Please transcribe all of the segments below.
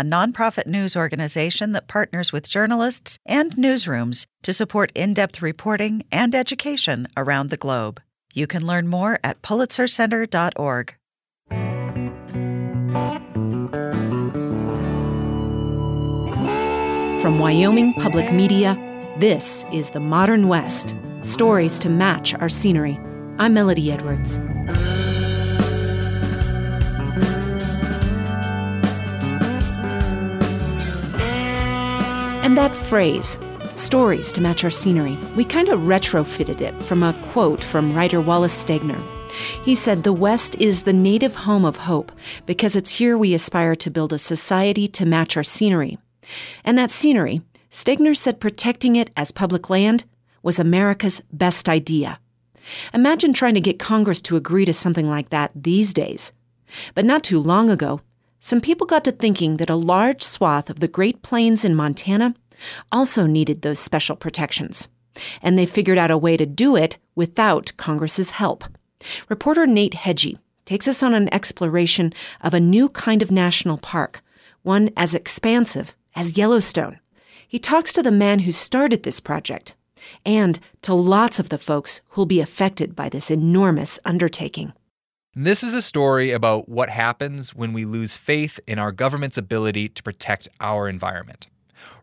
a nonprofit news organization that partners with journalists and newsrooms to support in depth reporting and education around the globe. You can learn more at pulitzercenter.org. From Wyoming Public Media, this is The Modern West Stories to Match Our Scenery. I'm Melody Edwards. And that phrase, stories to match our scenery, we kind of retrofitted it from a quote from writer Wallace Stegner. He said, The West is the native home of hope because it's here we aspire to build a society to match our scenery. And that scenery, Stegner said protecting it as public land was America's best idea. Imagine trying to get Congress to agree to something like that these days. But not too long ago, some people got to thinking that a large swath of the Great Plains in Montana also needed those special protections. And they figured out a way to do it without Congress's help. Reporter Nate Hegyi takes us on an exploration of a new kind of national park, one as expansive as Yellowstone. He talks to the man who started this project and to lots of the folks who'll be affected by this enormous undertaking. This is a story about what happens when we lose faith in our government's ability to protect our environment.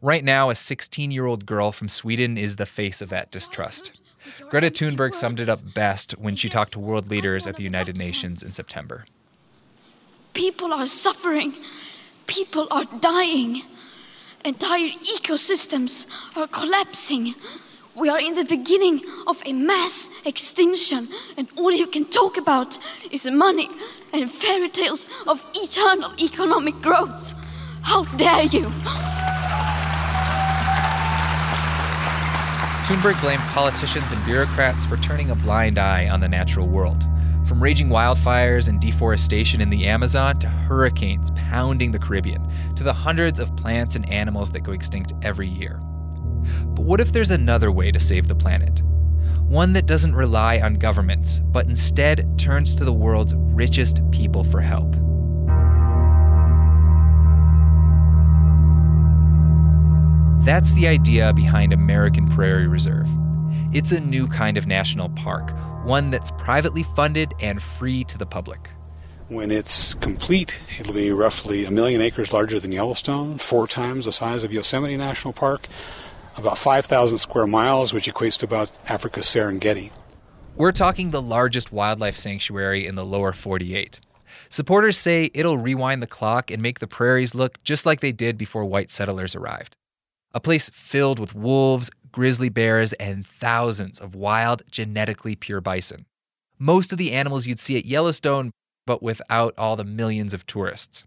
Right now, a 16 year old girl from Sweden is the face of that distrust. Oh Greta Thunberg summed it up best when she talked to world leaders at the United Nations in September. People are suffering, people are dying, entire ecosystems are collapsing. We are in the beginning of a mass extinction, and all you can talk about is money and fairy tales of eternal economic growth. How dare you! Thunberg blamed politicians and bureaucrats for turning a blind eye on the natural world. From raging wildfires and deforestation in the Amazon to hurricanes pounding the Caribbean, to the hundreds of plants and animals that go extinct every year. But what if there's another way to save the planet? One that doesn't rely on governments, but instead turns to the world's richest people for help. That's the idea behind American Prairie Reserve. It's a new kind of national park, one that's privately funded and free to the public. When it's complete, it'll be roughly a million acres larger than Yellowstone, four times the size of Yosemite National Park, about 5,000 square miles, which equates to about Africa's Serengeti. We're talking the largest wildlife sanctuary in the lower 48. Supporters say it'll rewind the clock and make the prairies look just like they did before white settlers arrived. A place filled with wolves, grizzly bears, and thousands of wild, genetically pure bison. Most of the animals you'd see at Yellowstone, but without all the millions of tourists.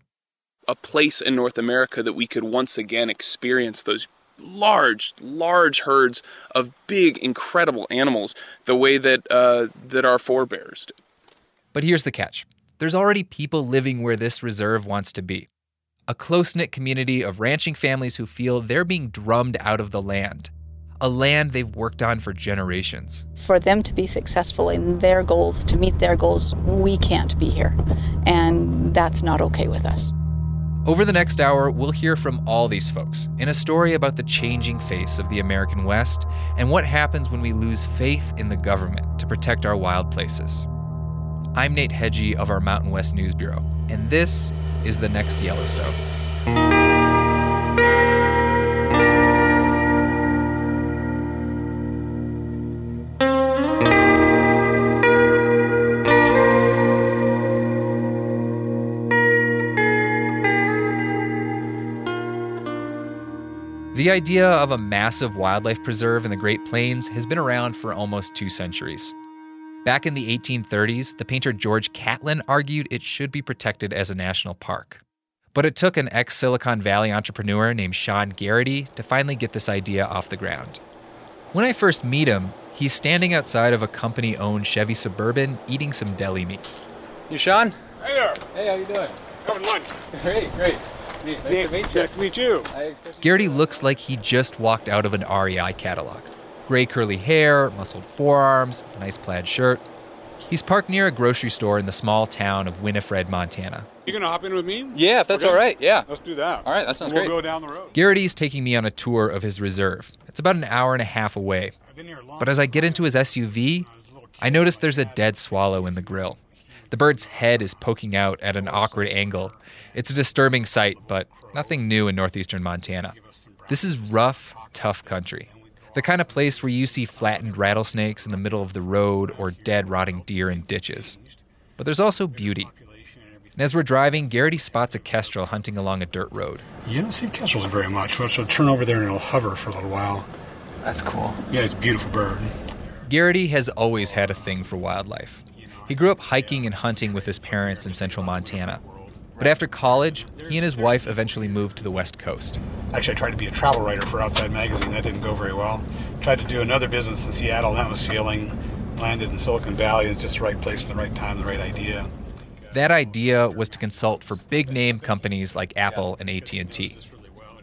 A place in North America that we could once again experience those large, large herds of big, incredible animals, the way that uh, that our forebears did. But here's the catch: there's already people living where this reserve wants to be. A close knit community of ranching families who feel they're being drummed out of the land. a land they've worked on for generations. For them to be successful in their goals, to meet their goals, we can't be here. And that's not okay with us. Over the next hour, we'll hear from all these folks in a story about the changing face of the American West and what happens when we lose faith in the government to protect our wild places. I'm Nate Hegyi of our Mountain West News Bureau, and this is the next Yellowstone. The idea of a massive wildlife preserve in the Great Plains has been around for almost two centuries. Back in the 1830s, the painter George Catlin argued it should be protected as a national park. But it took an ex Silicon Valley entrepreneur named Sean Gerrity to finally get this idea off the ground. When I first meet him, he's standing outside of a company owned Chevy Suburban eating some deli meat. You Sean? Hey there. Hey, how you doing? Having lunch. Great, great. Nice to meet you. Nice to meet you. Gerrity looks like he just walked out of an REI catalog. Gray curly hair, muscled forearms, a nice plaid shirt. He's parked near a grocery store in the small town of Winifred, Montana. You gonna hop in with me? Yeah, if that's Okay. all right. Yeah. Let's do that. All right, that sounds we'll great. go down the road. Gerrity's taking me on a tour of his reserve. It's about an hour and a half away. I've been here long. But as I get into his SUV, I notice there's a dead swallow in the grill. The bird's head is poking out at an awkward angle. It's a disturbing sight, but nothing new in northeastern Montana. This is rough, tough country. The kind of place where you see flattened rattlesnakes in the middle of the road or dead, rotting deer in ditches. But there's also beauty. And as we're driving, Gerrity spots a kestrel hunting along a dirt road. You don't see kestrels very much. So it'll turn over there and it'll hover for a little while. That's cool. Yeah, it's a beautiful bird. Gerrity has always had a thing for wildlife. He grew up hiking and hunting with his parents in central Montana. But after college, he and his wife eventually moved to the West Coast. Actually, I tried to be a travel writer for Outside Magazine. That didn't go very well. Tried to do another business in Seattle. That was failing. Landed in Silicon Valley. It's just the right place, at the right time, the right idea. That idea was to consult for big name companies like Apple and AT&T.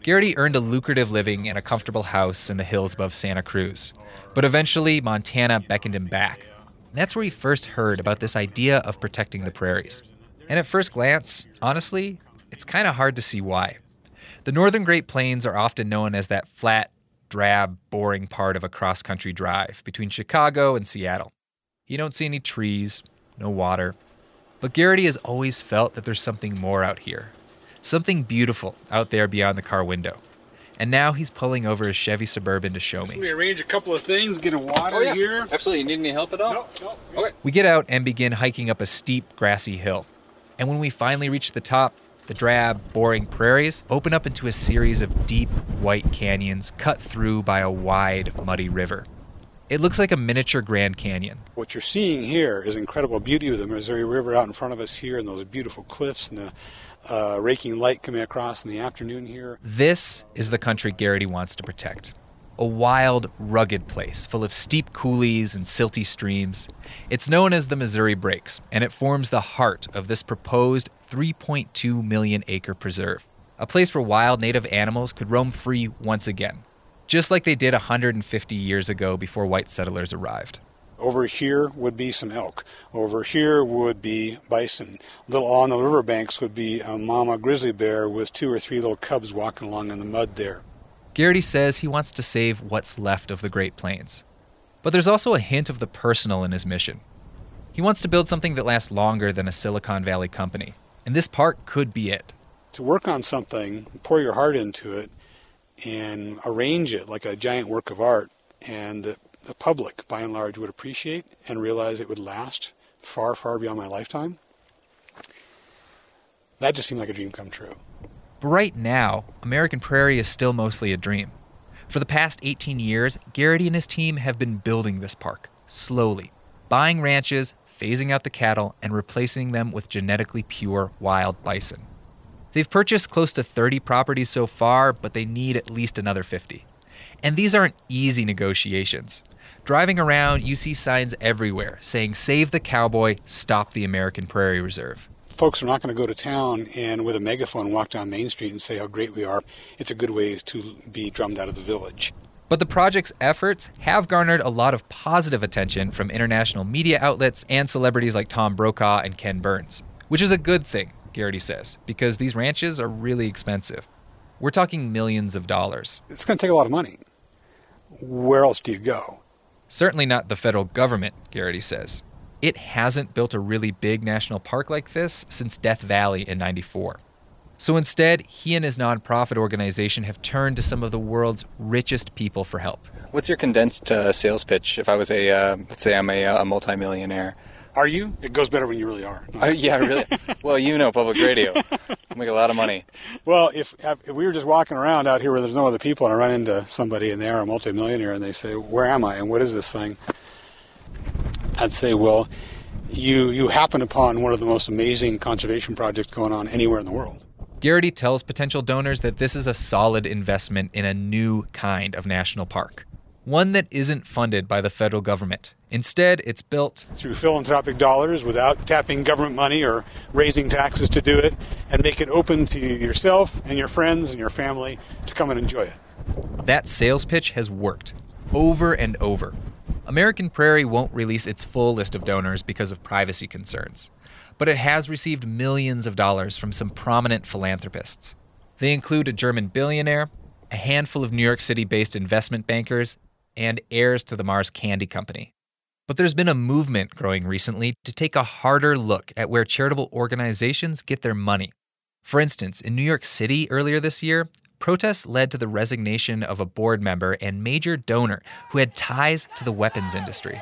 Gerrity earned a lucrative living in a comfortable house in the hills above Santa Cruz. But eventually, Montana beckoned him back. That's where he first heard about this idea of protecting the prairies. And at first glance, honestly, it's kind of hard to see why. The northern Great Plains are often known as that flat, drab, boring part of a cross country drive between Chicago and Seattle. You don't see any trees, no water. But Gerrity has always felt that there's something more out here, something beautiful out there beyond the car window. And now he's pulling over his Chevy Suburban to show me. We arrange a couple of things, get a water Oh, yeah. here. Absolutely. You need any help at all? No, no. Okay. We get out and begin hiking up a steep, grassy hill. And when we finally reach the top, the drab, boring prairies open up into a series of deep, white canyons cut through by a wide, muddy river. It looks like a miniature Grand Canyon. What you're seeing here is incredible beauty of the Missouri River out in front of us here, and those beautiful cliffs and the uh, raking light coming across in the afternoon here. This is the country Gerrity wants to protect. A wild, rugged place full of steep coulees and silty streams. It's known as the Missouri Breaks, and it forms the heart of this proposed 3.2 million acre preserve, a place where wild native animals could roam free once again, just like they did 150 years ago before white settlers arrived. Over here would be some elk. Over here would be bison. Little on the riverbanks would be a mama grizzly bear with two or three little cubs walking along in the mud there. Gerrity says he wants to save what's left of the Great Plains. But there's also a hint of the personal in his mission. He wants to build something that lasts longer than a Silicon Valley company, and this park could be it. To work on something, pour your heart into it, and arrange it like a giant work of art, and the, public, by and large, would appreciate and realize it would last far, far beyond my lifetime. That just seemed like a dream come true. But right now, American Prairie is still mostly a dream. For the past 18 years, Gerrity and his team have been building this park, slowly, buying ranches, phasing out the cattle, and replacing them with genetically pure wild bison. They've purchased close to 30 properties so far, but they need at least another 50. And these aren't easy negotiations. Driving around, you see signs everywhere saying, Save the cowboy, stop the American Prairie Reserve. Folks are not going to go to town and with a megaphone walk down Main Street and say how great we are. It's a good way to be drummed out of the village. But the project's efforts have garnered a lot of positive attention from international media outlets and celebrities like Tom Brokaw and Ken Burns, which is a good thing, Gerrity says, because these ranches are really expensive. We're talking millions of dollars. It's going to take a lot of money. Where else do you go? Certainly not the federal government, Gerrity says. It hasn't built a really big national park like this since Death Valley in 94. So instead, he and his nonprofit organization have turned to some of the world's richest people for help. What's your condensed uh, sales pitch if I was a, uh, let's say I'm a, a multimillionaire? Are you? It goes better when you really are. Uh, yeah, really? well, you know public radio. make a lot of money. Well, if, if we were just walking around out here where there's no other people and I run into somebody and they are a multimillionaire and they say, Where am I and what is this thing? I'd say, Well, you, you happen upon one of the most amazing conservation projects going on anywhere in the world. Gerrity tells potential donors that this is a solid investment in a new kind of national park, one that isn't funded by the federal government. Instead, it's built through philanthropic dollars without tapping government money or raising taxes to do it, and make it open to yourself and your friends and your family to come and enjoy it. That sales pitch has worked over and over. American Prairie won't release its full list of donors because of privacy concerns but it has received millions of dollars from some prominent philanthropists. They include a German billionaire, a handful of New York City based investment bankers, and heirs to the Mars Candy Company. But there's been a movement growing recently to take a harder look at where charitable organizations get their money. For instance, in New York City earlier this year, protests led to the resignation of a board member and major donor who had ties to the weapons industry.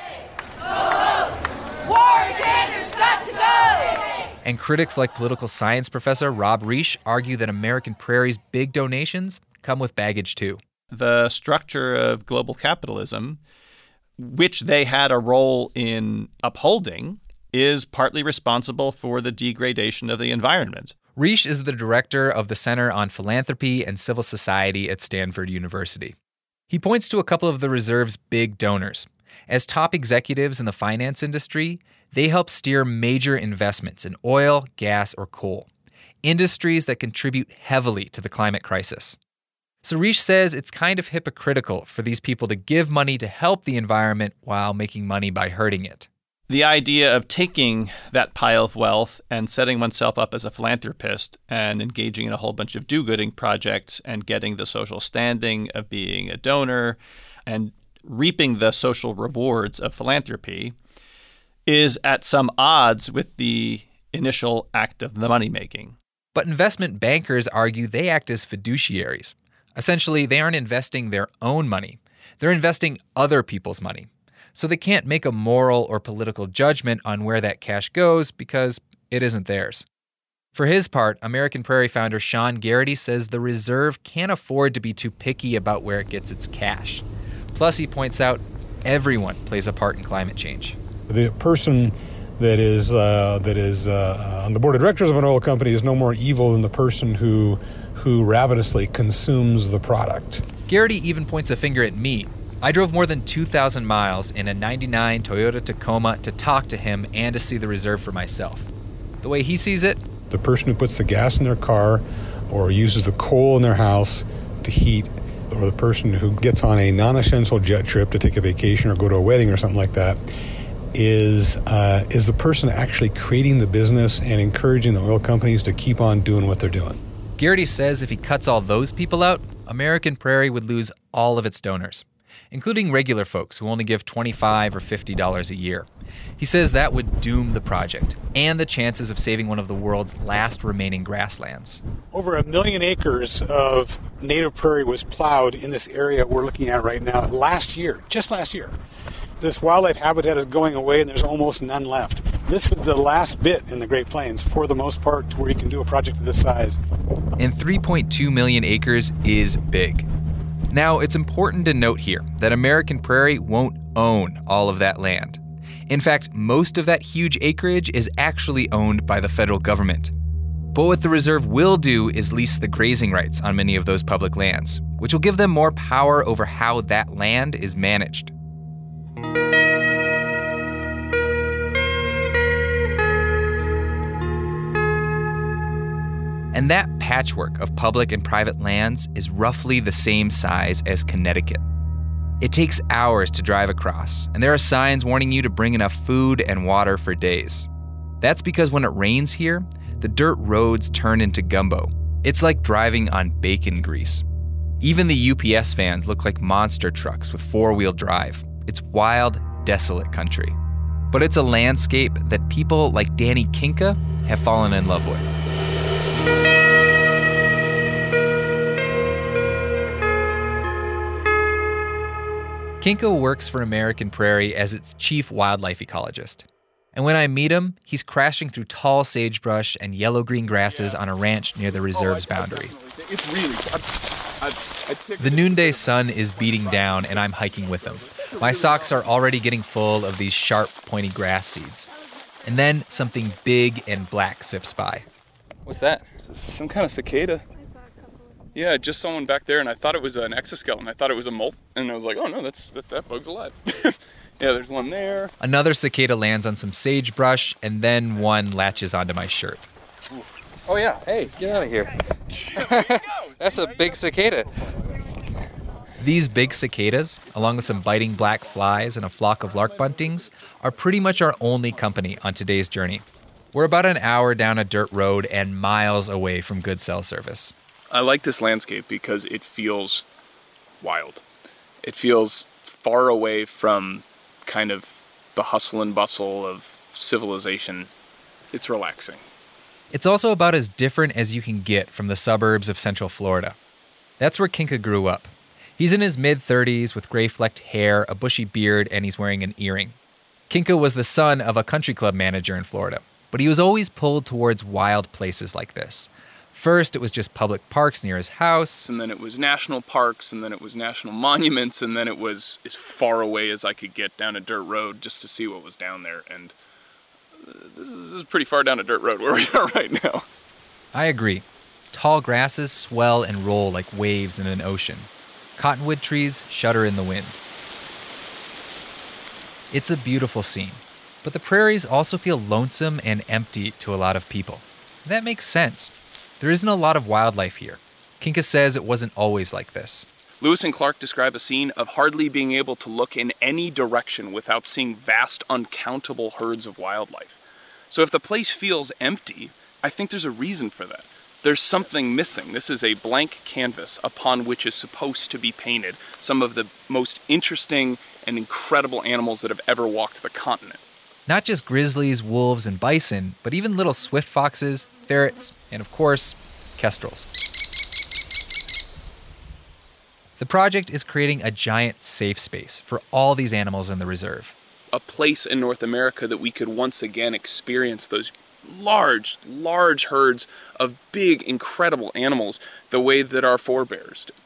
And critics like political science professor Rob Reich argue that American Prairie's big donations come with baggage too. The structure of global capitalism, which they had a role in upholding, is partly responsible for the degradation of the environment. Reich is the director of the Center on Philanthropy and Civil Society at Stanford University. He points to a couple of the reserve's big donors. As top executives in the finance industry, they help steer major investments in oil, gas, or coal, industries that contribute heavily to the climate crisis. Sarish says it's kind of hypocritical for these people to give money to help the environment while making money by hurting it. The idea of taking that pile of wealth and setting oneself up as a philanthropist and engaging in a whole bunch of do gooding projects and getting the social standing of being a donor and reaping the social rewards of philanthropy is at some odds with the initial act of the money making. But investment bankers argue they act as fiduciaries. Essentially, they aren't investing their own money, they're investing other people's money. So they can't make a moral or political judgment on where that cash goes because it isn't theirs. For his part, American Prairie founder Sean Gerrity says the reserve can't afford to be too picky about where it gets its cash. Plus, he points out everyone plays a part in climate change. The person that is uh, that is uh, on the board of directors of an oil company is no more evil than the person who who ravenously consumes the product. Gerrity even points a finger at me. I drove more than 2,000 miles in a 99 Toyota Tacoma to talk to him and to see the reserve for myself. The way he sees it, the person who puts the gas in their car or uses the coal in their house to heat or the person who gets on a non-essential jet trip to take a vacation or go to a wedding or something like that is uh, is the person actually creating the business and encouraging the oil companies to keep on doing what they're doing. Gerrity says if he cuts all those people out, American Prairie would lose all of its donors, including regular folks who only give 25 or $50 a year. He says that would doom the project and the chances of saving one of the world's last remaining grasslands. Over a million acres of native prairie was plowed in this area we're looking at right now last year, just last year this wildlife habitat is going away and there's almost none left. This is the last bit in the Great Plains, for the most part, to where you can do a project of this size. And 3.2 million acres is big. Now, it's important to note here that American Prairie won't own all of that land. In fact, most of that huge acreage is actually owned by the federal government. But what the reserve will do is lease the grazing rights on many of those public lands, which will give them more power over how that land is managed. And that patchwork of public and private lands is roughly the same size as Connecticut. It takes hours to drive across, and there are signs warning you to bring enough food and water for days. That's because when it rains here, the dirt roads turn into gumbo. It's like driving on bacon grease. Even the UPS vans look like monster trucks with four wheel drive. It's wild, desolate country. But it's a landscape that people like Danny Kinka have fallen in love with. Kinka works for American Prairie as its chief wildlife ecologist. And when I meet him, he's crashing through tall sagebrush and yellow green grasses on a ranch near the reserve's oh, boundary. It's really. I, I, I The noonday sun is beating down, and I'm hiking with him. My socks are already getting full of these sharp, pointy grass seeds. And then something big and black zips by. What's that? Some kind of cicada. Yeah, just saw one back there, and I thought it was an exoskeleton. I thought it was a molt, and I was like, "Oh no, that's that, that bug's alive." yeah, there's one there. Another cicada lands on some sagebrush, and then one latches onto my shirt. Oh yeah. Hey, get out of here. That's a big cicada. These big cicadas, along with some biting black flies and a flock of lark buntings, are pretty much our only company on today's journey. We're about an hour down a dirt road and miles away from good cell service. I like this landscape because it feels wild. It feels far away from kind of the hustle and bustle of civilization. It's relaxing. It's also about as different as you can get from the suburbs of Central Florida. That's where Kinka grew up. He's in his mid 30s with gray flecked hair, a bushy beard, and he's wearing an earring. Kinka was the son of a country club manager in Florida, but he was always pulled towards wild places like this. First, it was just public parks near his house. And then it was national parks, and then it was national monuments, and then it was as far away as I could get down a dirt road just to see what was down there. And uh, this is, this is pretty far down a dirt road where we are right now. I agree. Tall grasses swell and roll like waves in an ocean. Cottonwood trees shudder in the wind. It's a beautiful scene, but the prairies also feel lonesome and empty to a lot of people. That makes sense. There isn't a lot of wildlife here. Kinka says it wasn't always like this. Lewis and Clark describe a scene of hardly being able to look in any direction without seeing vast, uncountable herds of wildlife. So if the place feels empty, I think there's a reason for that. There's something missing. This is a blank canvas upon which is supposed to be painted some of the most interesting and incredible animals that have ever walked the continent. Not just grizzlies, wolves, and bison, but even little swift foxes, ferrets, and of course, kestrels. The project is creating a giant safe space for all these animals in the reserve. A place in North America that we could once again experience those large, large herds of big, incredible animals the way that our forebears did.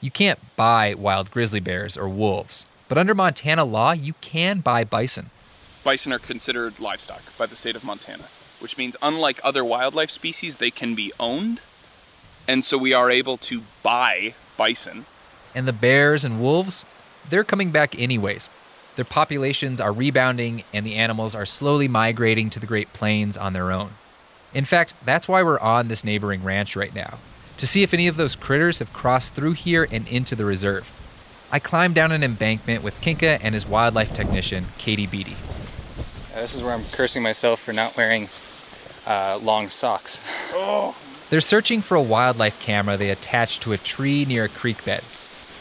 You can't buy wild grizzly bears or wolves, but under Montana law, you can buy bison. Bison are considered livestock by the state of Montana, which means unlike other wildlife species, they can be owned. And so we are able to buy bison. And the bears and wolves, they're coming back anyways. Their populations are rebounding, and the animals are slowly migrating to the Great Plains on their own. In fact, that's why we're on this neighboring ranch right now, to see if any of those critters have crossed through here and into the reserve. I climbed down an embankment with Kinka and his wildlife technician, Katie Beatty. Uh, this is where I'm cursing myself for not wearing uh, long socks. They're searching for a wildlife camera they attached to a tree near a creek bed.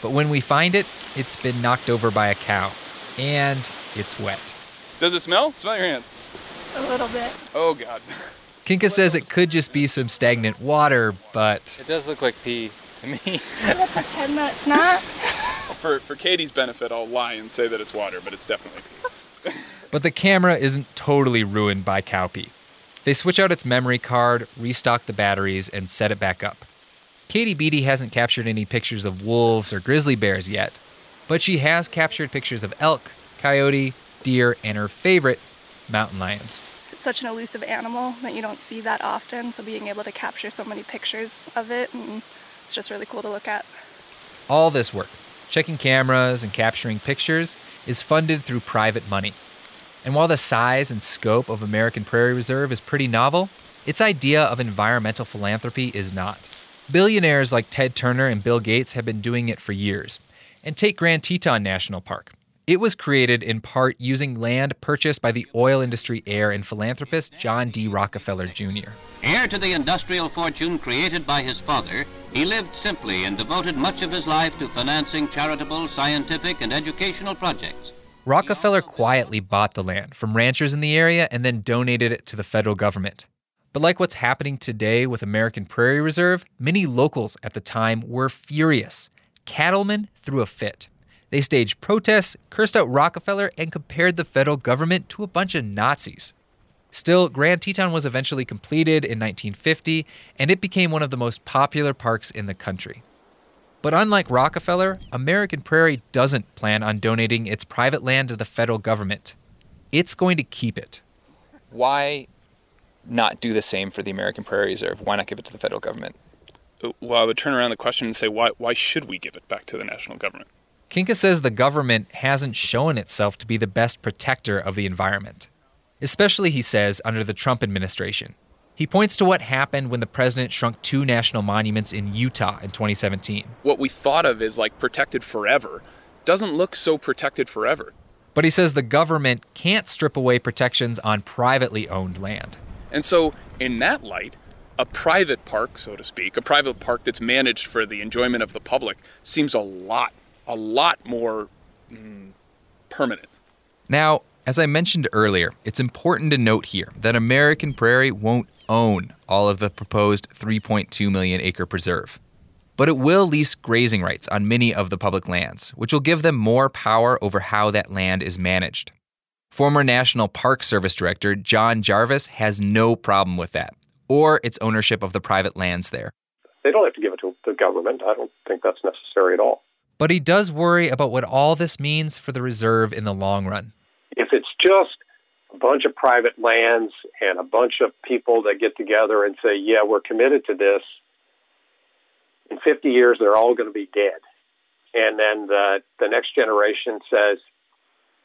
But when we find it, it's been knocked over by a cow. And it's wet. Does it smell? Smell your hands. A little bit. Oh, God. Kinka says it could just be some stagnant water, but It does look like pee to me. I'm gonna pretend that it's not. For, for Katie's benefit, I'll lie and say that it's water, but it's definitely pee. but the camera isn't totally ruined by cow pee. They switch out its memory card, restock the batteries, and set it back up. Katie Beatty hasn't captured any pictures of wolves or grizzly bears yet, but she has captured pictures of elk, coyote, deer, and her favorite, mountain lions. It's such an elusive animal that you don't see that often, so being able to capture so many pictures of it, and it's just really cool to look at. All this work, checking cameras and capturing pictures, is funded through private money. And while the size and scope of American Prairie Reserve is pretty novel, its idea of environmental philanthropy is not. Billionaires like Ted Turner and Bill Gates have been doing it for years, And take Grand Teton National Park. It was created in part using land purchased by the oil industry heir and philanthropist John D. Rockefeller Jr. Heir to the industrial fortune created by his father, he lived simply and devoted much of his life to financing charitable, scientific, and educational projects. Rockefeller quietly bought the land from ranchers in the area and then donated it to the federal government. But like what's happening today with American Prairie Reserve, many locals at the time were furious. Cattlemen threw a fit. They staged protests, cursed out Rockefeller, and compared the federal government to a bunch of Nazis. Still, Grand Teton was eventually completed in 1950, and it became one of the most popular parks in the country. But unlike Rockefeller, American Prairie doesn't plan on donating its private land to the federal government. It's going to keep it. Why not do the same for the American Prairie Reserve? Why not give it to the federal government? Uh, well, I would turn around the question and say, why, why should we give it back to the national government? Kinka says the government hasn't shown itself to be the best protector of the environment, especially, he says, under the Trump administration. He points to what happened when the president shrunk two national monuments in Utah in 2017. What we thought of as like protected forever doesn't look so protected forever. But he says the government can't strip away protections on privately owned land. And so, in that light, a private park, so to speak, a private park that's managed for the enjoyment of the public, seems a lot a lot more mm, permanent. Now, as I mentioned earlier, it's important to note here that American Prairie won't own all of the proposed 3.2 million acre preserve. But it will lease grazing rights on many of the public lands, which will give them more power over how that land is managed. Former National Park Service Director Jon Jarvis has no problem with that, or its ownership of the private lands there. They don't have to give it to the government. I don't think that's necessary at all. But he does worry about what all this means for the reserve in the long run. If it's just a bunch of private lands and a bunch of people that get together and say, yeah, we're committed to this, in 50 years, they're all going to be dead. And then the, the next generation says,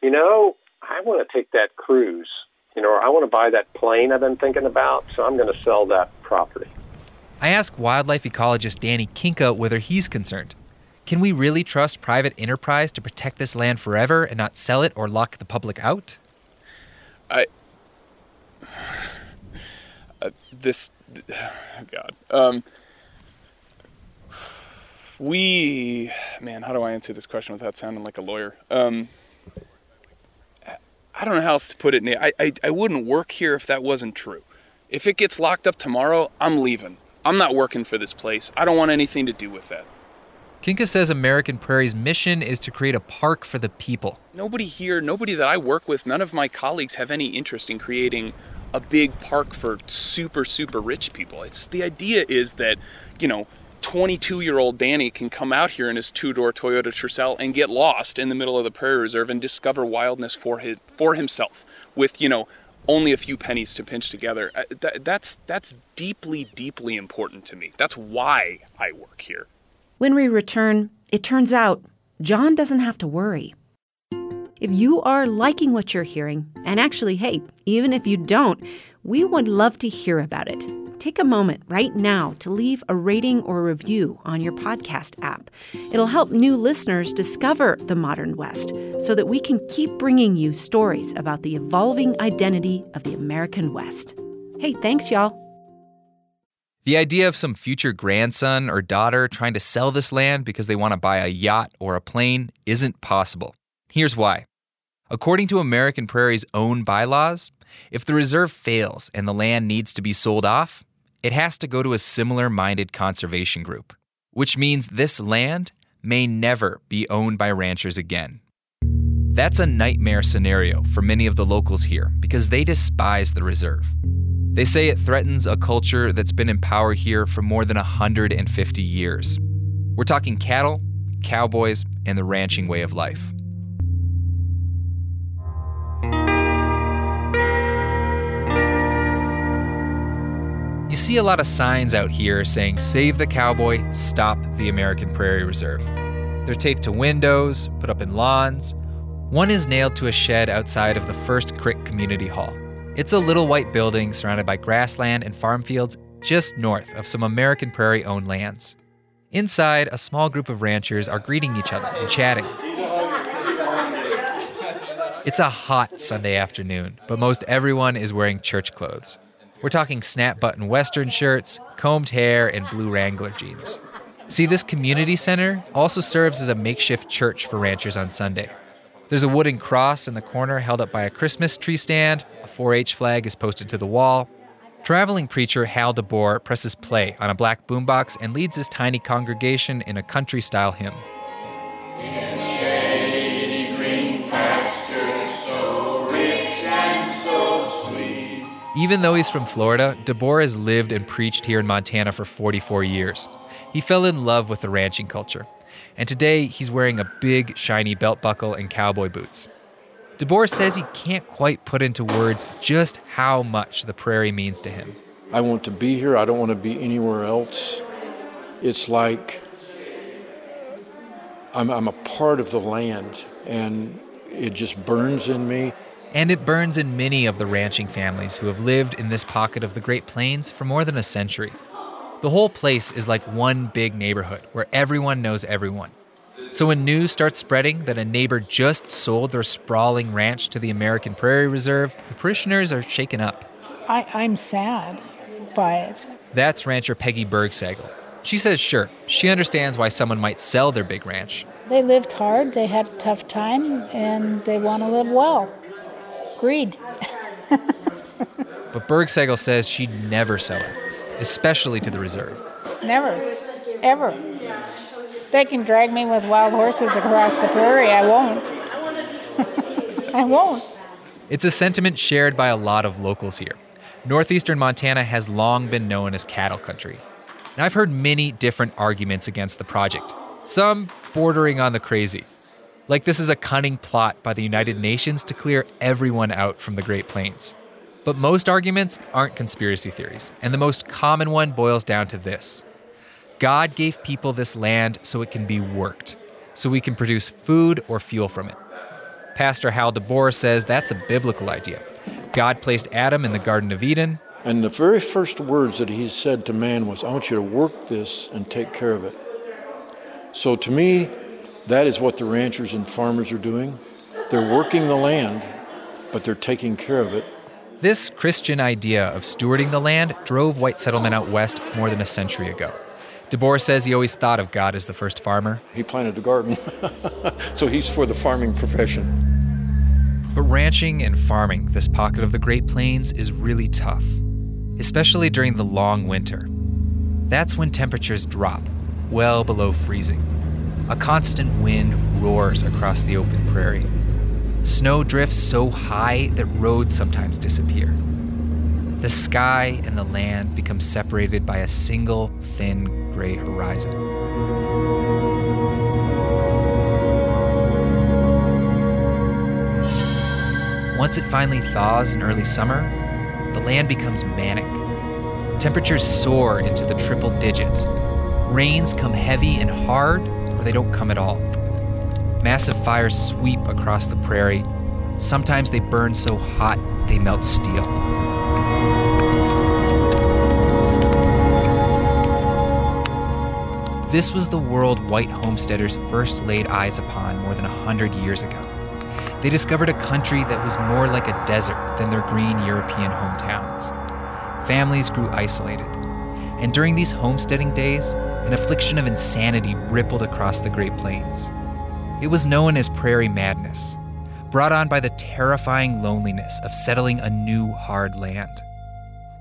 you know, I want to take that cruise, you know, I want to buy that plane I've been thinking about, so I'm going to sell that property. I asked wildlife ecologist Danny Kinka whether he's concerned. Can we really trust private enterprise to protect this land forever and not sell it or lock the public out? I. Uh, this. God. Um, we. Man, how do I answer this question without sounding like a lawyer? Um, I don't know how else to put it. I, I, I wouldn't work here if that wasn't true. If it gets locked up tomorrow, I'm leaving. I'm not working for this place. I don't want anything to do with that. Kinka says American Prairie's mission is to create a park for the people. Nobody here, nobody that I work with, none of my colleagues have any interest in creating a big park for super, super rich people. It's the idea is that, you know, 22 year old Danny can come out here in his two door Toyota Tercel and get lost in the middle of the prairie reserve and discover wildness for his, for himself with, you know, only a few pennies to pinch together. Uh, that's, that's deeply, deeply important to me. That's why I work here. When we return, it turns out Jon doesn't have to worry. If you are liking what you're hearing, and actually, hey, even if you don't, we would love to hear about it. Take a moment right now to leave a rating or review on your podcast app. It'll help new listeners discover the modern West so that we can keep bringing you stories about the evolving identity of the American West. Hey, thanks, y'all. The idea of some future grandson or daughter trying to sell this land because they want to buy a yacht or a plane isn't possible. Here's why. According to American Prairie's own bylaws, if the reserve fails and the land needs to be sold off, it has to go to a similar minded conservation group, which means this land may never be owned by ranchers again. That's a nightmare scenario for many of the locals here because they despise the reserve. They say it threatens a culture that's been in power here for more than 150 years. We're talking cattle, cowboys, and the ranching way of life. You see a lot of signs out here saying, Save the cowboy, stop the American Prairie Reserve. They're taped to windows, put up in lawns. One is nailed to a shed outside of the First Crick Community Hall. It's a little white building surrounded by grassland and farm fields just north of some American Prairie owned lands. Inside, a small group of ranchers are greeting each other and chatting. It's a hot Sunday afternoon, but most everyone is wearing church clothes. We're talking snap button Western shirts, combed hair, and blue Wrangler jeans. See, this community center also serves as a makeshift church for ranchers on Sunday. There's a wooden cross in the corner held up by a Christmas tree stand, a 4 H flag is posted to the wall. Traveling preacher Hal DeBoer presses play on a black boombox and leads his tiny congregation in a country style hymn. Even though he's from Florida, DeBoer has lived and preached here in Montana for 44 years. He fell in love with the ranching culture, and today he's wearing a big, shiny belt buckle and cowboy boots. DeBoer says he can't quite put into words just how much the prairie means to him. I want to be here. I don't want to be anywhere else. It's like I'm, I'm a part of the land, and it just burns in me. And it burns in many of the ranching families who have lived in this pocket of the Great Plains for more than a century. The whole place is like one big neighborhood where everyone knows everyone. So when news starts spreading that a neighbor just sold their sprawling ranch to the American Prairie Reserve, the parishioners are shaken up. I, I'm sad by it. That's rancher Peggy Bergsagel. She says, sure, she understands why someone might sell their big ranch. They lived hard, they had a tough time, and they want to live well. Greed. But Bergsagel says she'd never sell it, especially to the reserve. Never. Ever. They can drag me with wild horses across the prairie. I won't. I won't. It's a sentiment shared by a lot of locals here. Northeastern Montana has long been known as cattle country. Now, I've heard many different arguments against the project, some bordering on the crazy. Like this is a cunning plot by the United Nations to clear everyone out from the Great Plains. But most arguments aren't conspiracy theories, and the most common one boils down to this God gave people this land so it can be worked, so we can produce food or fuel from it. Pastor Hal DeBoer says that's a biblical idea. God placed Adam in the Garden of Eden. And the very first words that he said to man was, I want you to work this and take care of it. So to me, that is what the ranchers and farmers are doing. They're working the land, but they're taking care of it. This Christian idea of stewarding the land drove white settlement out west more than a century ago. DeBoer says he always thought of God as the first farmer. He planted a garden, so he's for the farming profession. But ranching and farming this pocket of the Great Plains is really tough, especially during the long winter. That's when temperatures drop well below freezing. A constant wind roars across the open prairie. Snow drifts so high that roads sometimes disappear. The sky and the land become separated by a single thin gray horizon. Once it finally thaws in early summer, the land becomes manic. Temperatures soar into the triple digits. Rains come heavy and hard, or they don't come at all. Massive fires sweep across the prairie. Sometimes they burn so hot they melt steel. This was the world white homesteaders first laid eyes upon more than a hundred years ago. They discovered a country that was more like a desert than their green European hometowns. Families grew isolated, and during these homesteading days, an affliction of insanity rippled across the Great Plains. It was known as prairie madness, brought on by the terrifying loneliness of settling a new hard land.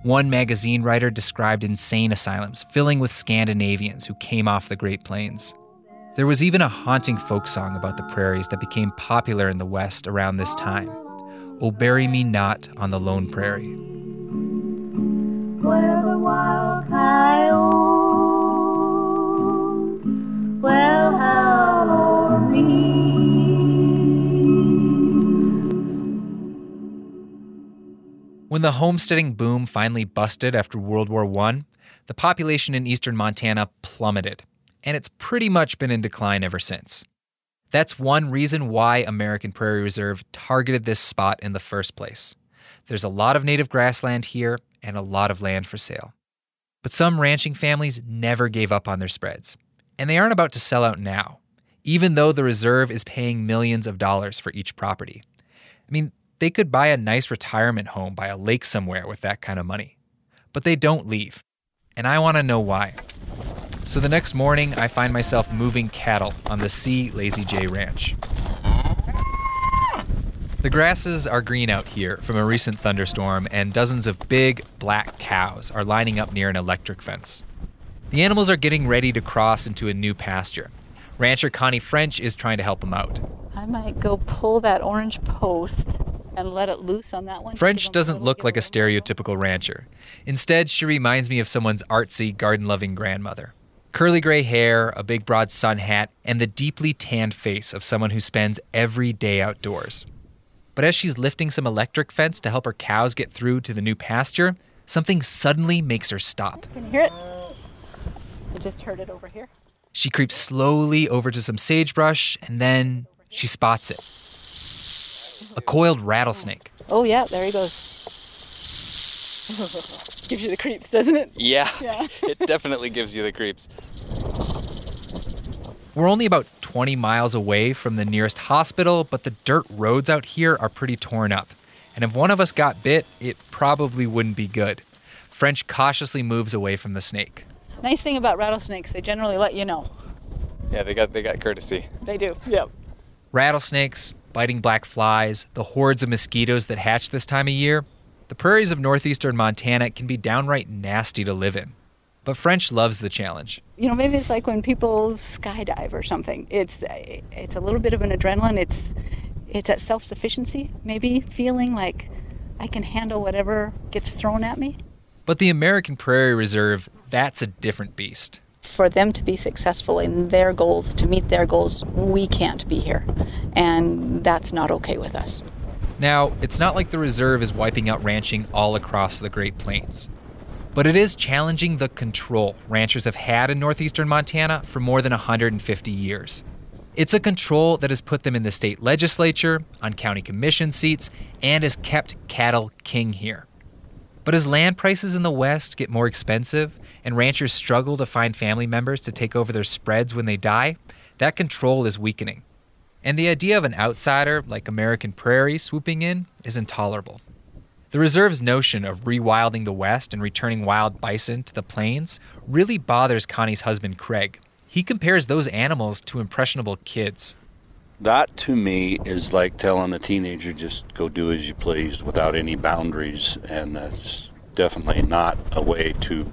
One magazine writer described insane asylums filling with Scandinavians who came off the Great Plains. There was even a haunting folk song about the prairies that became popular in the West around this time Oh, bury me not on the lone prairie. Where When the homesteading boom finally busted after World War I, the population in eastern Montana plummeted, and it's pretty much been in decline ever since. That's one reason why American Prairie Reserve targeted this spot in the first place. There's a lot of native grassland here and a lot of land for sale. But some ranching families never gave up on their spreads. And they aren't about to sell out now, even though the reserve is paying millions of dollars for each property. I mean, they could buy a nice retirement home by a lake somewhere with that kind of money. But they don't leave. And I want to know why. So the next morning, I find myself moving cattle on the C Lazy J Ranch. The grasses are green out here from a recent thunderstorm, and dozens of big, black cows are lining up near an electric fence. The animals are getting ready to cross into a new pasture. Rancher Connie French is trying to help them out. I might go pull that orange post and let it loose on that one. French doesn't look like a stereotypical rancher. Instead, she reminds me of someone's artsy, garden loving grandmother. Curly gray hair, a big broad sun hat, and the deeply tanned face of someone who spends every day outdoors. But as she's lifting some electric fence to help her cows get through to the new pasture, something suddenly makes her stop. Can you hear it? I just heard it over here. She creeps slowly over to some sagebrush and then she spots it. A coiled rattlesnake. Oh, yeah, there he goes. Gives you the creeps, doesn't it? Yeah, Yeah. it definitely gives you the creeps. We're only about 20 miles away from the nearest hospital, but the dirt roads out here are pretty torn up. And if one of us got bit, it probably wouldn't be good. French cautiously moves away from the snake. Nice thing about rattlesnakes, they generally let you know. Yeah, they got they got courtesy. They do. Yep. Rattlesnakes, biting black flies, the hordes of mosquitoes that hatch this time of year. The prairies of northeastern Montana can be downright nasty to live in. But French loves the challenge. You know, maybe it's like when people skydive or something. It's it's a little bit of an adrenaline. It's it's that self-sufficiency, maybe feeling like I can handle whatever gets thrown at me. But the American Prairie Reserve, that's a different beast. For them to be successful in their goals, to meet their goals, we can't be here. And that's not okay with us. Now, it's not like the reserve is wiping out ranching all across the Great Plains. But it is challenging the control ranchers have had in northeastern Montana for more than 150 years. It's a control that has put them in the state legislature, on county commission seats, and has kept cattle king here. But as land prices in the West get more expensive and ranchers struggle to find family members to take over their spreads when they die, that control is weakening. And the idea of an outsider like American Prairie swooping in is intolerable. The reserve's notion of rewilding the West and returning wild bison to the plains really bothers Connie's husband, Craig. He compares those animals to impressionable kids. That to me is like telling a teenager just go do as you please without any boundaries, and that's definitely not a way to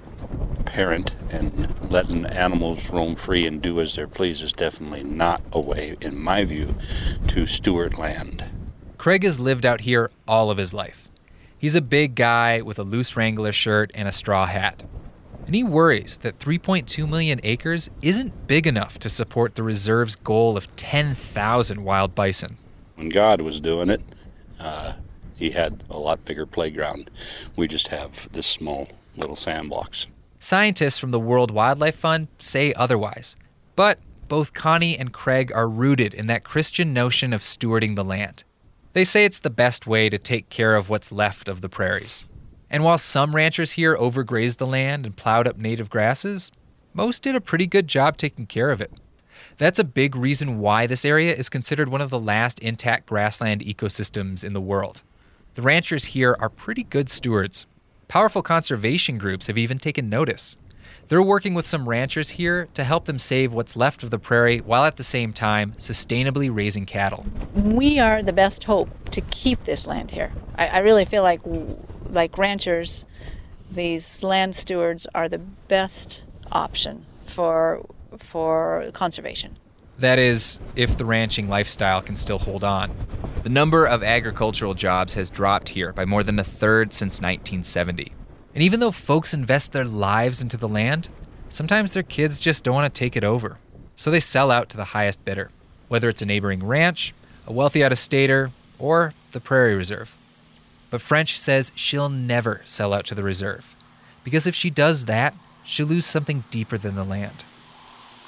parent. And letting animals roam free and do as they please is definitely not a way, in my view, to steward land. Craig has lived out here all of his life. He's a big guy with a loose Wrangler shirt and a straw hat. And he worries that 3.2 million acres isn't big enough to support the reserve's goal of 10,000 wild bison. When God was doing it, uh, he had a lot bigger playground. We just have this small little sandbox. Scientists from the World Wildlife Fund say otherwise. But both Connie and Craig are rooted in that Christian notion of stewarding the land. They say it's the best way to take care of what's left of the prairies. And while some ranchers here overgrazed the land and plowed up native grasses, most did a pretty good job taking care of it. That's a big reason why this area is considered one of the last intact grassland ecosystems in the world. The ranchers here are pretty good stewards. Powerful conservation groups have even taken notice. They're working with some ranchers here to help them save what's left of the prairie while at the same time sustainably raising cattle. We are the best hope to keep this land here. I, I really feel like, like ranchers, these land stewards are the best option for for conservation. That is, if the ranching lifestyle can still hold on. The number of agricultural jobs has dropped here by more than a third since 1970. And even though folks invest their lives into the land, sometimes their kids just don't want to take it over. So they sell out to the highest bidder, whether it's a neighboring ranch, a wealthy out of stater, or the Prairie Reserve. But French says she'll never sell out to the reserve. Because if she does that, she'll lose something deeper than the land.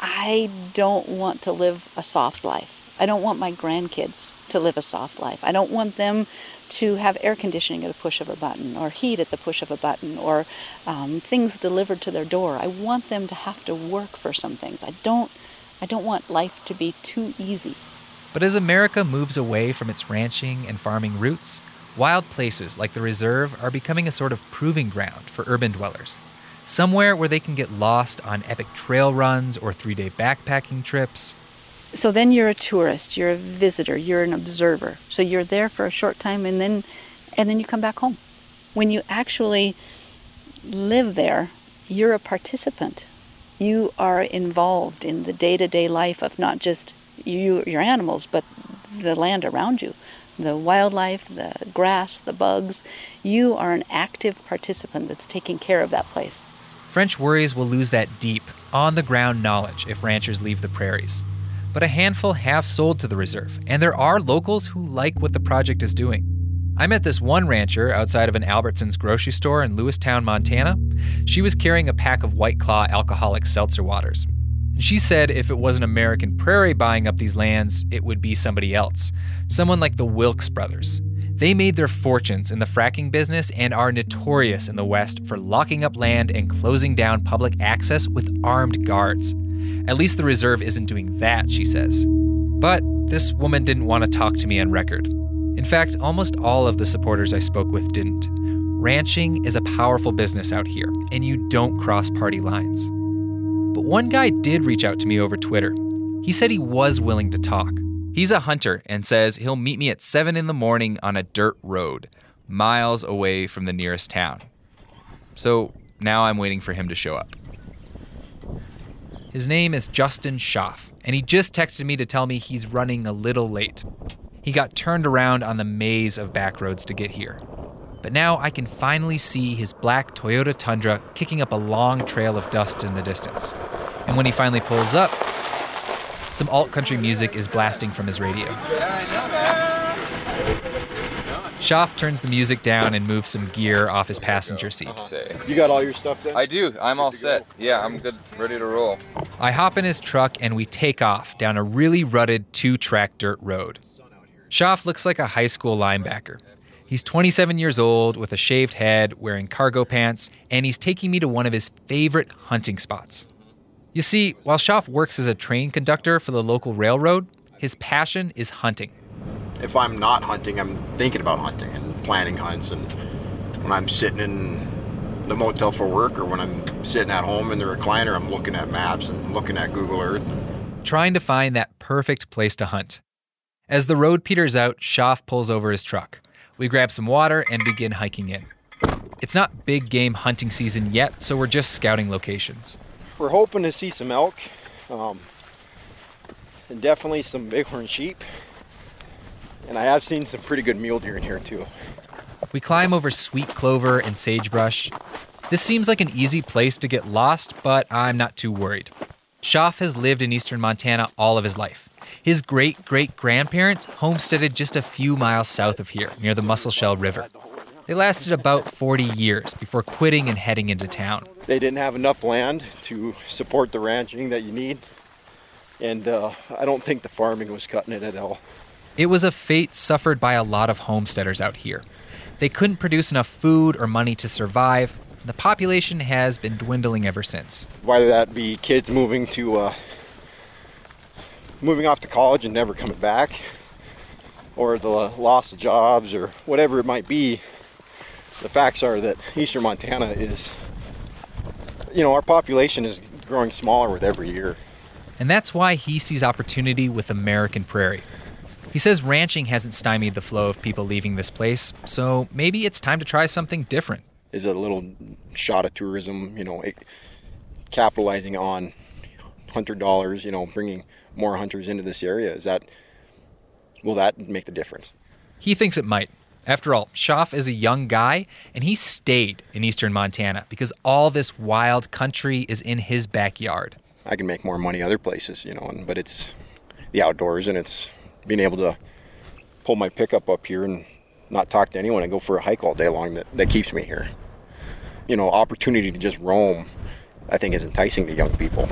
I don't want to live a soft life. I don't want my grandkids to live a soft life. I don't want them to have air conditioning at a push of a button or heat at the push of a button or um, things delivered to their door. I want them to have to work for some things. I don't, I don't want life to be too easy. But as America moves away from its ranching and farming roots, wild places like the reserve are becoming a sort of proving ground for urban dwellers. Somewhere where they can get lost on epic trail runs or three day backpacking trips. So then you're a tourist, you're a visitor, you're an observer. So you're there for a short time and then and then you come back home. When you actually live there, you're a participant. You are involved in the day-to-day life of not just you your animals, but the land around you. The wildlife, the grass, the bugs. You are an active participant that's taking care of that place. French worries will lose that deep, on the ground knowledge if ranchers leave the prairies but a handful have sold to the reserve, and there are locals who like what the project is doing. I met this one rancher outside of an Albertsons grocery store in Lewistown, Montana. She was carrying a pack of White Claw alcoholic seltzer waters. And she said if it wasn't American Prairie buying up these lands, it would be somebody else. Someone like the Wilks brothers. They made their fortunes in the fracking business and are notorious in the West for locking up land and closing down public access with armed guards. At least the reserve isn't doing that, she says. But this woman didn't want to talk to me on record. In fact, almost all of the supporters I spoke with didn't. Ranching is a powerful business out here, and you don't cross party lines. But one guy did reach out to me over Twitter. He said he was willing to talk. He's a hunter and says he'll meet me at 7 in the morning on a dirt road, miles away from the nearest town. So now I'm waiting for him to show up. His name is Justin Schaff, and he just texted me to tell me he's running a little late. He got turned around on the maze of back roads to get here. But now I can finally see his black Toyota Tundra kicking up a long trail of dust in the distance. And when he finally pulls up, some alt country music is blasting from his radio. Schaff turns the music down and moves some gear off his passenger seat. You got all your stuff there? I do. I'm all set. Yeah, I'm good, ready to roll. I hop in his truck and we take off down a really rutted two track dirt road. Schaff looks like a high school linebacker. He's 27 years old with a shaved head, wearing cargo pants, and he's taking me to one of his favorite hunting spots. You see, while Schaff works as a train conductor for the local railroad, his passion is hunting if I'm not hunting, I'm thinking about hunting and planning hunts. And when I'm sitting in the motel for work or when I'm sitting at home in the recliner, I'm looking at maps and looking at Google Earth. And... Trying to find that perfect place to hunt. As the road peters out, Schaff pulls over his truck. We grab some water and begin hiking in. It's not big game hunting season yet, so we're just scouting locations. We're hoping to see some elk, um, and definitely some bighorn sheep. And I have seen some pretty good mule deer in here too. We climb over sweet clover and sagebrush. This seems like an easy place to get lost, but I'm not too worried. Schaff has lived in eastern Montana all of his life. His great great grandparents homesteaded just a few miles south of here, near the Musselshell River. They lasted about 40 years before quitting and heading into town. They didn't have enough land to support the ranching that you need, and uh, I don't think the farming was cutting it at all. It was a fate suffered by a lot of homesteaders out here. They couldn't produce enough food or money to survive. The population has been dwindling ever since. Whether that be kids moving to uh, moving off to college and never coming back, or the loss of jobs, or whatever it might be, the facts are that eastern Montana is, you know, our population is growing smaller with every year. And that's why he sees opportunity with American Prairie. He says ranching hasn't stymied the flow of people leaving this place, so maybe it's time to try something different. Is a little shot of tourism, you know, capitalizing on hunter dollars, you know, bringing more hunters into this area. Is that will that make the difference? He thinks it might. After all, Schaff is a young guy, and he stayed in eastern Montana because all this wild country is in his backyard. I can make more money other places, you know, but it's the outdoors and it's being able to pull my pickup up here and not talk to anyone and go for a hike all day long that, that keeps me here. You know, opportunity to just roam, I think, is enticing to young people.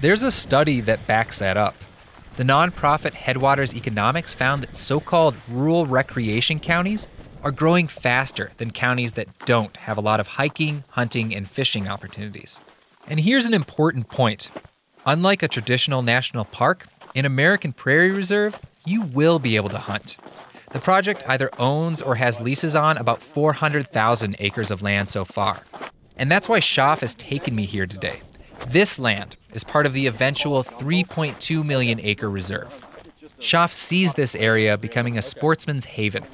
There's a study that backs that up. The nonprofit Headwaters Economics found that so called rural recreation counties are growing faster than counties that don't have a lot of hiking, hunting, and fishing opportunities. And here's an important point unlike a traditional national park, in American Prairie Reserve, you will be able to hunt. The project either owns or has leases on about 400,000 acres of land so far. And that's why Schaff has taken me here today. This land is part of the eventual 3.2 million acre reserve. Schaff sees this area becoming a sportsman's haven,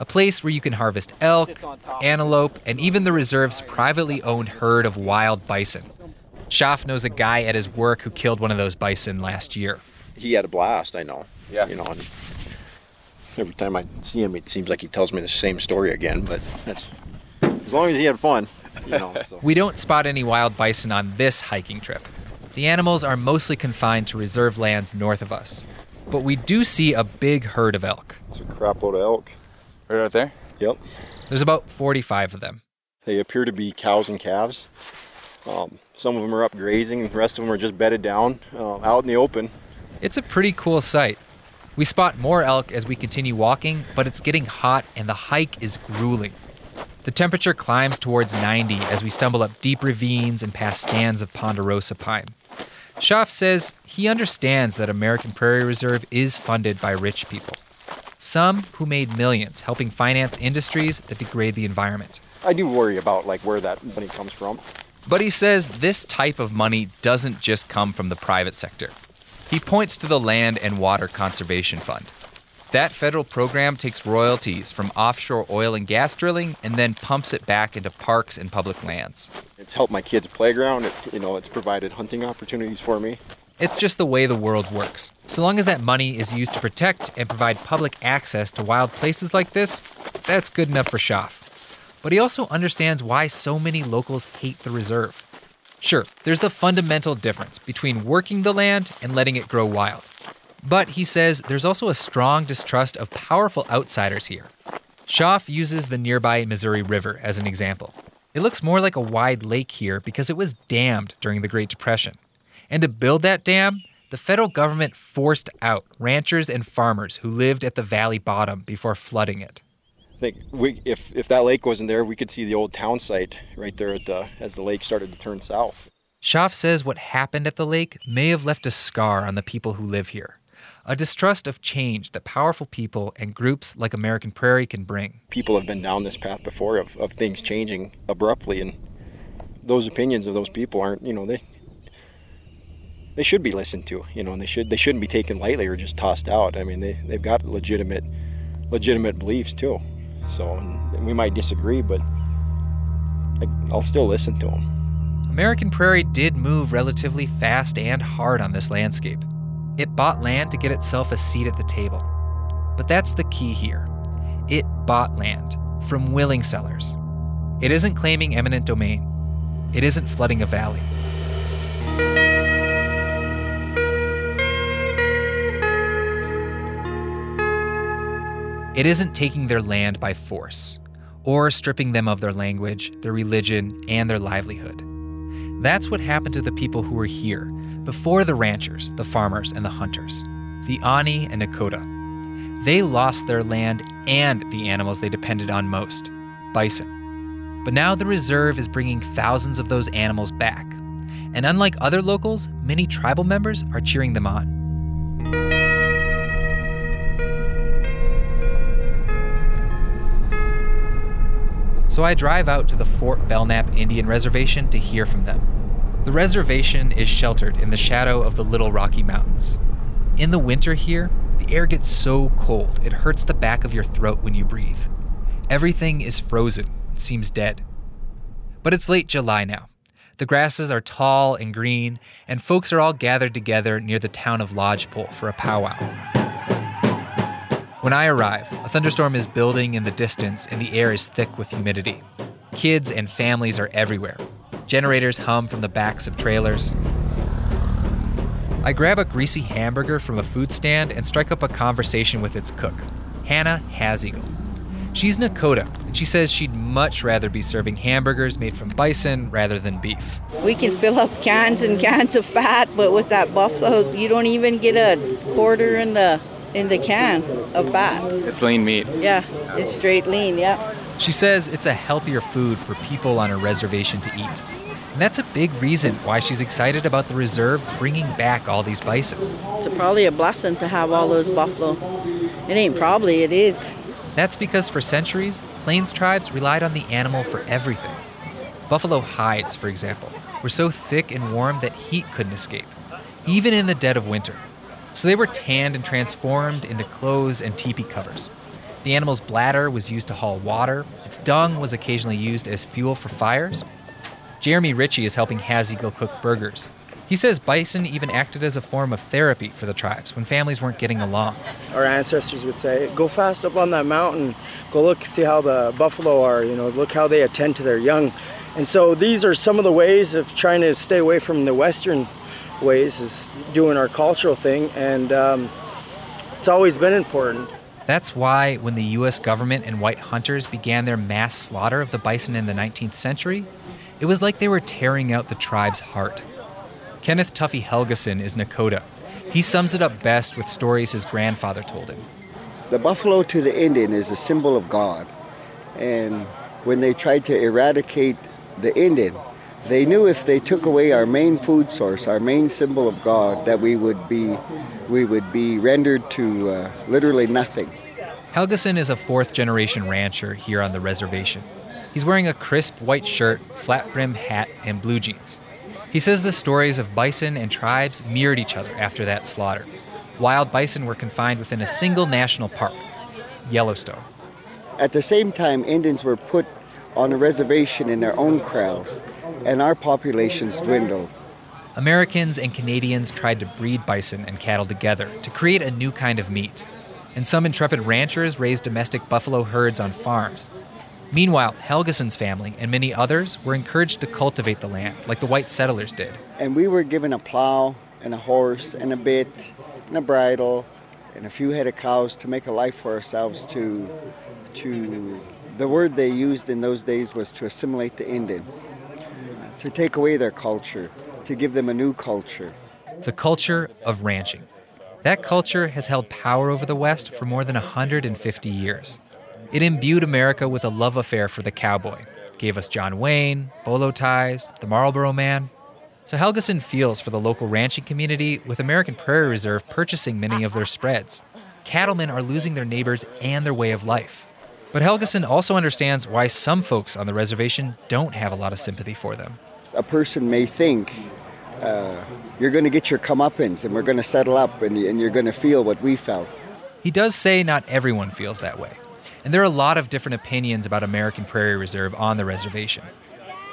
a place where you can harvest elk, antelope, and even the reserve's privately owned herd of wild bison. Schaff knows a guy at his work who killed one of those bison last year. He had a blast, I know. Yeah. You know, and every time I see him, it seems like he tells me the same story again, but that's as long as he had fun, you know. So. We don't spot any wild bison on this hiking trip. The animals are mostly confined to reserve lands north of us. But we do see a big herd of elk. It's a crap load of elk. Right out there? Yep. There's about 45 of them. They appear to be cows and calves. Um, some of them are up grazing, and the rest of them are just bedded down uh, out in the open. It's a pretty cool sight. We spot more elk as we continue walking, but it's getting hot and the hike is grueling. The temperature climbs towards 90 as we stumble up deep ravines and past stands of ponderosa pine. Schaff says he understands that American Prairie Reserve is funded by rich people. Some who made millions helping finance industries that degrade the environment. I do worry about like where that money comes from. But he says this type of money doesn't just come from the private sector. He points to the Land and Water Conservation Fund. That federal program takes royalties from offshore oil and gas drilling and then pumps it back into parks and public lands. It's helped my kids' playground. It, you know, it's provided hunting opportunities for me. It's just the way the world works. So long as that money is used to protect and provide public access to wild places like this, that's good enough for Schaff. But he also understands why so many locals hate the reserve. Sure, there's the fundamental difference between working the land and letting it grow wild. But he says there's also a strong distrust of powerful outsiders here. Schaff uses the nearby Missouri River as an example. It looks more like a wide lake here because it was dammed during the Great Depression. And to build that dam, the federal government forced out ranchers and farmers who lived at the valley bottom before flooding it. I think we, if if that lake wasn't there, we could see the old town site right there at the as the lake started to turn south. Schaff says what happened at the lake may have left a scar on the people who live here, a distrust of change that powerful people and groups like American Prairie can bring. People have been down this path before of, of things changing abruptly, and those opinions of those people aren't, you know, they they should be listened to, you know, and they should they shouldn't be taken lightly or just tossed out. I mean, they they've got legitimate legitimate beliefs too. So we might disagree, but I'll still listen to them. American Prairie did move relatively fast and hard on this landscape. It bought land to get itself a seat at the table. But that's the key here. It bought land from willing sellers. It isn't claiming eminent domain. It isn't flooding a valley. It isn't taking their land by force or stripping them of their language, their religion, and their livelihood. That's what happened to the people who were here before the ranchers, the farmers, and the hunters, the Aaniiih and Nakota. They lost their land and the animals they depended on most bison. But now the reserve is bringing thousands of those animals back. And unlike other locals, many tribal members are cheering them on. So I drive out to the Fort Belknap Indian Reservation to hear from them. The reservation is sheltered in the shadow of the Little Rocky Mountains. In the winter here, the air gets so cold it hurts the back of your throat when you breathe. Everything is frozen, it seems dead. But it's late July now. The grasses are tall and green, and folks are all gathered together near the town of Lodgepole for a powwow. When I arrive, a thunderstorm is building in the distance and the air is thick with humidity. Kids and families are everywhere. Generators hum from the backs of trailers. I grab a greasy hamburger from a food stand and strike up a conversation with its cook, Hannah Haseagle. She's Nakota, and she says she'd much rather be serving hamburgers made from bison rather than beef. We can fill up cans and cans of fat, but with that buffalo, you don't even get a quarter in the in the can of fat. It's lean meat. Yeah, it's straight lean. Yeah. She says it's a healthier food for people on a reservation to eat. And that's a big reason why she's excited about the reserve bringing back all these bison. It's probably a blessing to have all those buffalo. It ain't probably, it is. That's because for centuries, Plains tribes relied on the animal for everything. Buffalo hides, for example, were so thick and warm that heat couldn't escape, even in the dead of winter. So they were tanned and transformed into clothes and teepee covers. The animal's bladder was used to haul water, its dung was occasionally used as fuel for fires. Jeremy Ritchie is helping Haseagle cook burgers. He says bison even acted as a form of therapy for the tribes when families weren't getting along. Our ancestors would say, go fast up on that mountain, go look, see how the buffalo are, you know, look how they attend to their young. And so these are some of the ways of trying to stay away from the Western ways, is doing our cultural thing, and um, it's always been important. That's why, when the US government and white hunters began their mass slaughter of the bison in the 19th century, it was like they were tearing out the tribe's heart. Kenneth Tuffy Helgeson is Nakota. He sums it up best with stories his grandfather told him. The buffalo to the Indian is a symbol of God. And when they tried to eradicate the Indian, they knew if they took away our main food source, our main symbol of God, that we would be, we would be rendered to uh, literally nothing. Helgeson is a fourth generation rancher here on the reservation. He's wearing a crisp white shirt, flat brimmed hat, and blue jeans. He says the stories of bison and tribes mirrored each other after that slaughter. Wild bison were confined within a single national park, Yellowstone. At the same time, Indians were put on a reservation in their own kraals, and our populations dwindled. Americans and Canadians tried to breed bison and cattle together to create a new kind of meat. And some intrepid ranchers raised domestic buffalo herds on farms. Meanwhile, Helgeson's family and many others were encouraged to cultivate the land like the white settlers did. And we were given a plow and a horse and a bit and a bridle and a few head of cows to make a life for ourselves to to the word they used in those days was to assimilate the Indian, to take away their culture, to give them a new culture. The culture of ranching. That culture has held power over the West for more than 150 years. It imbued America with a love affair for the cowboy, gave us John Wayne, bolo ties, the Marlboro Man. So Helgeson feels for the local ranching community with American Prairie Reserve purchasing many of their spreads. Cattlemen are losing their neighbors and their way of life. But Helgeson also understands why some folks on the reservation don't have a lot of sympathy for them. A person may think uh, you're going to get your comeuppance and we're going to settle up and, and you're going to feel what we felt. He does say not everyone feels that way. And there are a lot of different opinions about American Prairie Reserve on the reservation.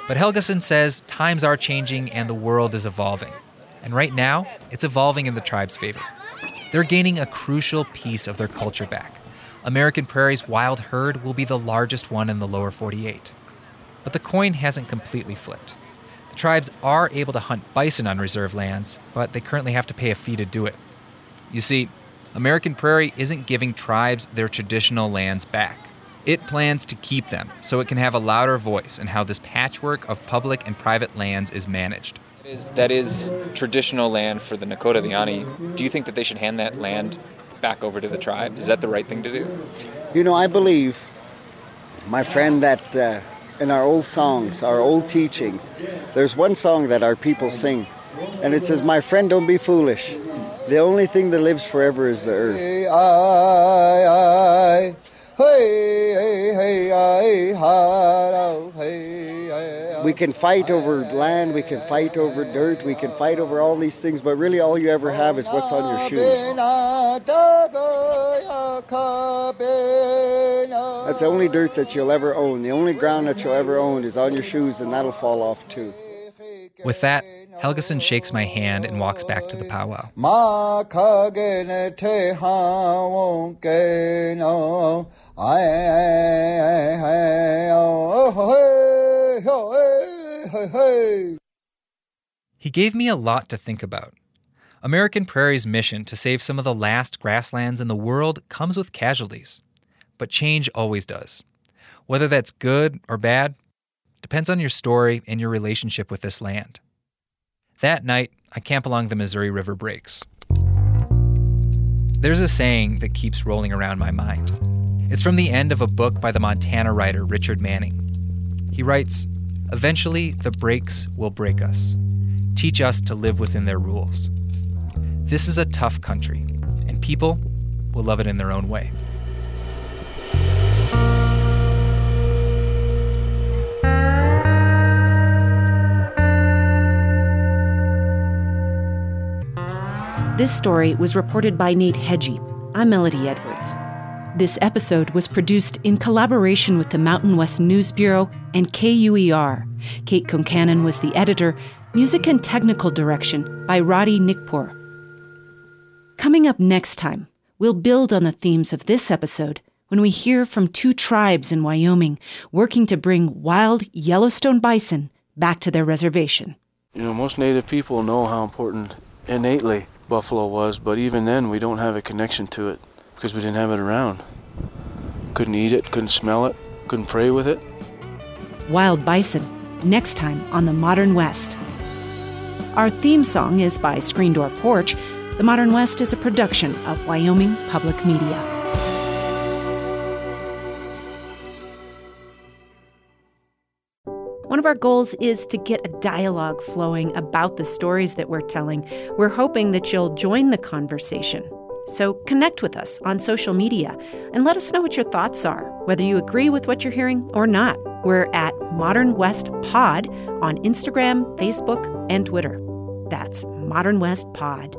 But Helgeson says times are changing and the world is evolving. And right now, it's evolving in the tribe's favor. They're gaining a crucial piece of their culture back. American Prairie's wild herd will be the largest one in the lower 48. But the coin hasn't completely flipped. The tribes are able to hunt bison on reserve lands, but they currently have to pay a fee to do it. You see, American Prairie isn't giving tribes their traditional lands back. It plans to keep them so it can have a louder voice in how this patchwork of public and private lands is managed. That is, that is traditional land for the Nakota, the Aaniiih. Do you think that they should hand that land back over to the tribes? Is that the right thing to do? You know, I believe, my friend, that uh, in our old songs, our old teachings, there's one song that our people sing, and it says, My friend, don't be foolish. The only thing that lives forever is the earth. Hey, I, I, hey, hey, I, ha, hey, I, We can fight over land, we can fight over dirt, we can fight over all these things, but really all you ever have is what's on your shoes. That's the only dirt that you'll ever own. The only ground that you'll ever own is on your shoes, and that'll fall off too. With that, Helgeson shakes my hand and walks back to the powwow. He gave me a lot to think about. American Prairie's mission to save some of the last grasslands in the world comes with casualties. but change always does. Whether that's good or bad depends on your story and your relationship with this land. That night, I camp along the Missouri River breaks. There's a saying that keeps rolling around my mind. It's from the end of a book by the Montana writer Richard Manning. He writes Eventually, the breaks will break us, teach us to live within their rules. This is a tough country, and people will love it in their own way. This story was reported by Nate Hegyi. I'm Melody Edwards. This episode was produced in collaboration with the Mountain West News Bureau and KUER. Kate Concannon was the editor, music and technical direction by Roddy Nickpour. Coming up next time, we'll build on the themes of this episode when we hear from two tribes in Wyoming working to bring wild Yellowstone bison back to their reservation. You know, most Native people know how important innately buffalo was, but even then we don't have a connection to it because we didn't have it around. Couldn't eat it, couldn't smell it, couldn't pray with it. Wild Bison, next time on The Modern West. Our theme song is by Screen Door Porch. The Modern West is a production of Wyoming Public Media. One of our goals is to get a dialogue flowing about the stories that we're telling. We're hoping that you'll join the conversation. So connect with us on social media and let us know what your thoughts are, whether you agree with what you're hearing or not. We're at Modern West Pod on Instagram, Facebook, and Twitter. That's Modern West Pod.